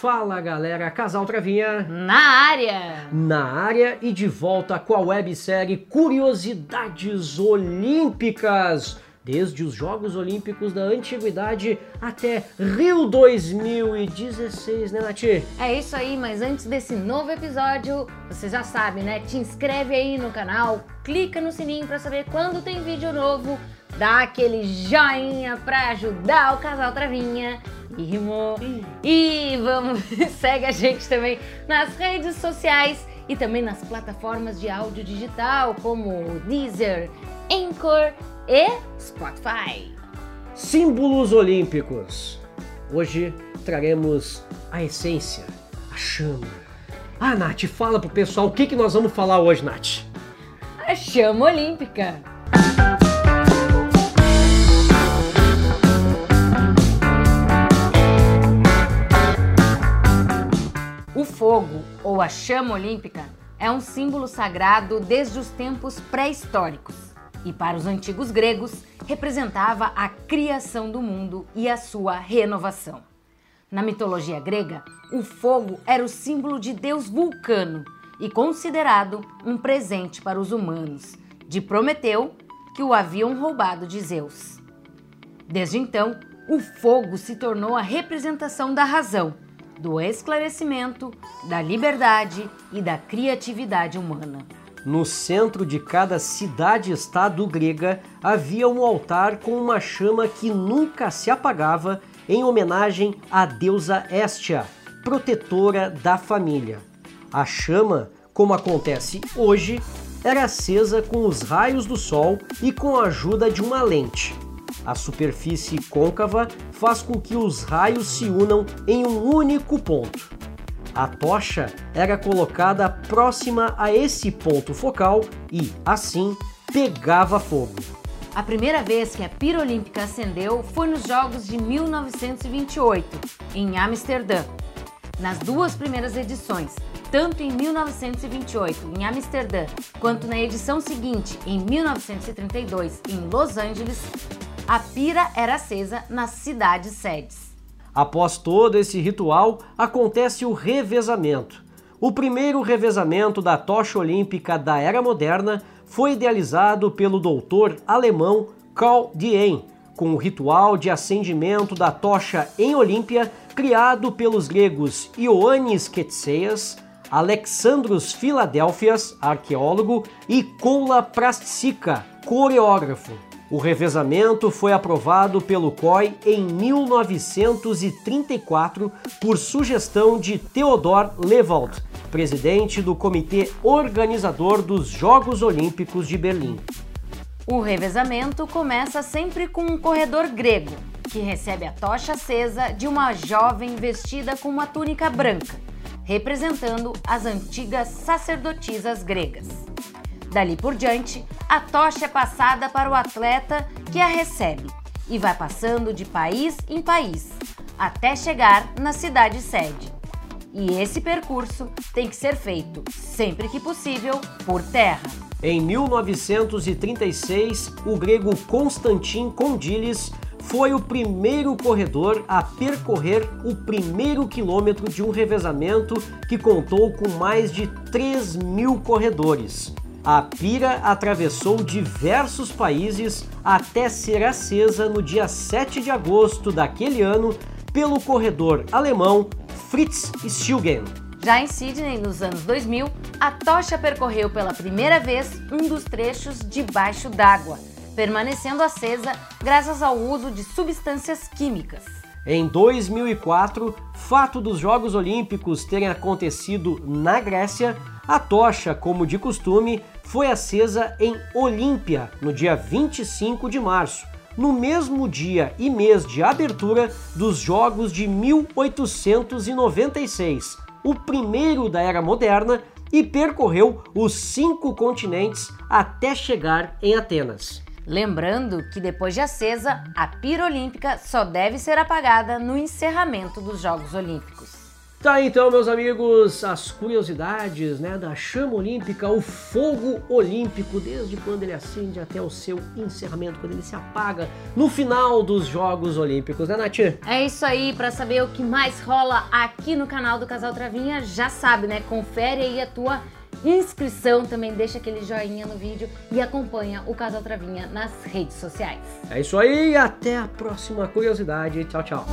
Fala galera, Casal Travinha Na área! na área e de volta com a websérie Curiosidades Olímpicas. Desde os Jogos Olímpicos da Antiguidade até Rio 2016, né, Nath? É isso aí, mas antes desse novo episódio, você já sabe, né? Te inscreve aí no canal, clica no sininho pra saber quando tem vídeo novo, dá aquele joinha pra ajudar o casal Travinha. E rimou. E vamos, segue a gente também nas redes sociais e também nas plataformas de áudio digital como Deezer, Anchor e Spotify. Símbolos Olímpicos. Hoje traremos a essência, a chama. Ah, Nath, fala pro pessoal o que, que nós vamos falar hoje, Nath. A chama olímpica. O fogo, ou a chama olímpica, é um símbolo sagrado desde os tempos pré-históricos e, para os antigos gregos, representava a criação do mundo e a sua renovação. Na mitologia grega, o fogo era o símbolo de Deus Vulcano e considerado um presente para os humanos, de Prometeu, que o haviam roubado de Zeus. Desde então, o fogo se tornou a representação da razão, do esclarecimento, da liberdade e da criatividade humana. No centro de cada cidade-estado grega havia um altar com uma chama que nunca se apagava em homenagem à deusa Hestia, protetora da família. A chama, como acontece hoje, era acesa com os raios do sol e com a ajuda de uma lente. A superfície côncava faz com que os raios se unam em um único ponto. A tocha era colocada próxima a esse ponto focal e, assim, pegava fogo. A primeira vez que a pira olímpica acendeu foi nos Jogos de 1928, em Amsterdã. Nas duas primeiras edições, tanto em 1928 em Amsterdã quanto na edição seguinte, em 1932, em Los Angeles, a pira era acesa nas cidades sedes. Após todo esse ritual, acontece o revezamento. O primeiro revezamento da tocha olímpica da era moderna foi idealizado pelo doutor alemão Karl Dien, com o ritual de acendimento da tocha em Olímpia, criado pelos gregos Ioannis Ketseias, Alexandros Filadélfias, arqueólogo, e Koula Prastsika, coreógrafo. O revezamento foi aprovado pelo COI em 1934 por sugestão de Theodor Lewald, presidente do comitê organizador dos Jogos Olímpicos de Berlim. O revezamento começa sempre com um corredor grego, que recebe a tocha acesa de uma jovem vestida com uma túnica branca, representando as antigas sacerdotisas gregas. Dali por diante, a tocha é passada para o atleta que a recebe e vai passando de país em país até chegar na cidade sede. E esse percurso tem que ser feito, sempre que possível, por terra. Em 1936, o grego Konstantin Kondilis foi o primeiro corredor a percorrer o primeiro quilômetro de um revezamento que contou com mais de 3 mil corredores. A pira atravessou diversos países até ser acesa no dia 7 de agosto daquele ano pelo corredor alemão Fritz Stilgen. Já em Sydney, nos anos 2000, a tocha percorreu pela primeira vez um dos trechos debaixo d'água, permanecendo acesa graças ao uso de substâncias químicas. Em 2004, fato dos Jogos Olímpicos terem acontecido na Grécia, a tocha, como de costume, foi acesa em Olímpia no dia 25 de março, no mesmo dia e mês de abertura dos Jogos de 1896, o primeiro da era moderna, e percorreu os cinco continentes até chegar em Atenas. Lembrando que depois de acesa, a pira olímpica só deve ser apagada no encerramento dos Jogos Olímpicos. Tá então, meus amigos, as curiosidades né, da chama olímpica, o fogo olímpico, desde quando ele acende até o seu encerramento, quando ele se apaga no final dos Jogos Olímpicos, né, Nath? É isso aí, para saber o que mais rola aqui no canal do Casal Travinha, já sabe, né? Confere aí a tua inscrição, também deixa aquele joinha no vídeo e acompanha o Casal Travinha nas redes sociais. É isso aí, até a próxima curiosidade. Tchau, tchau.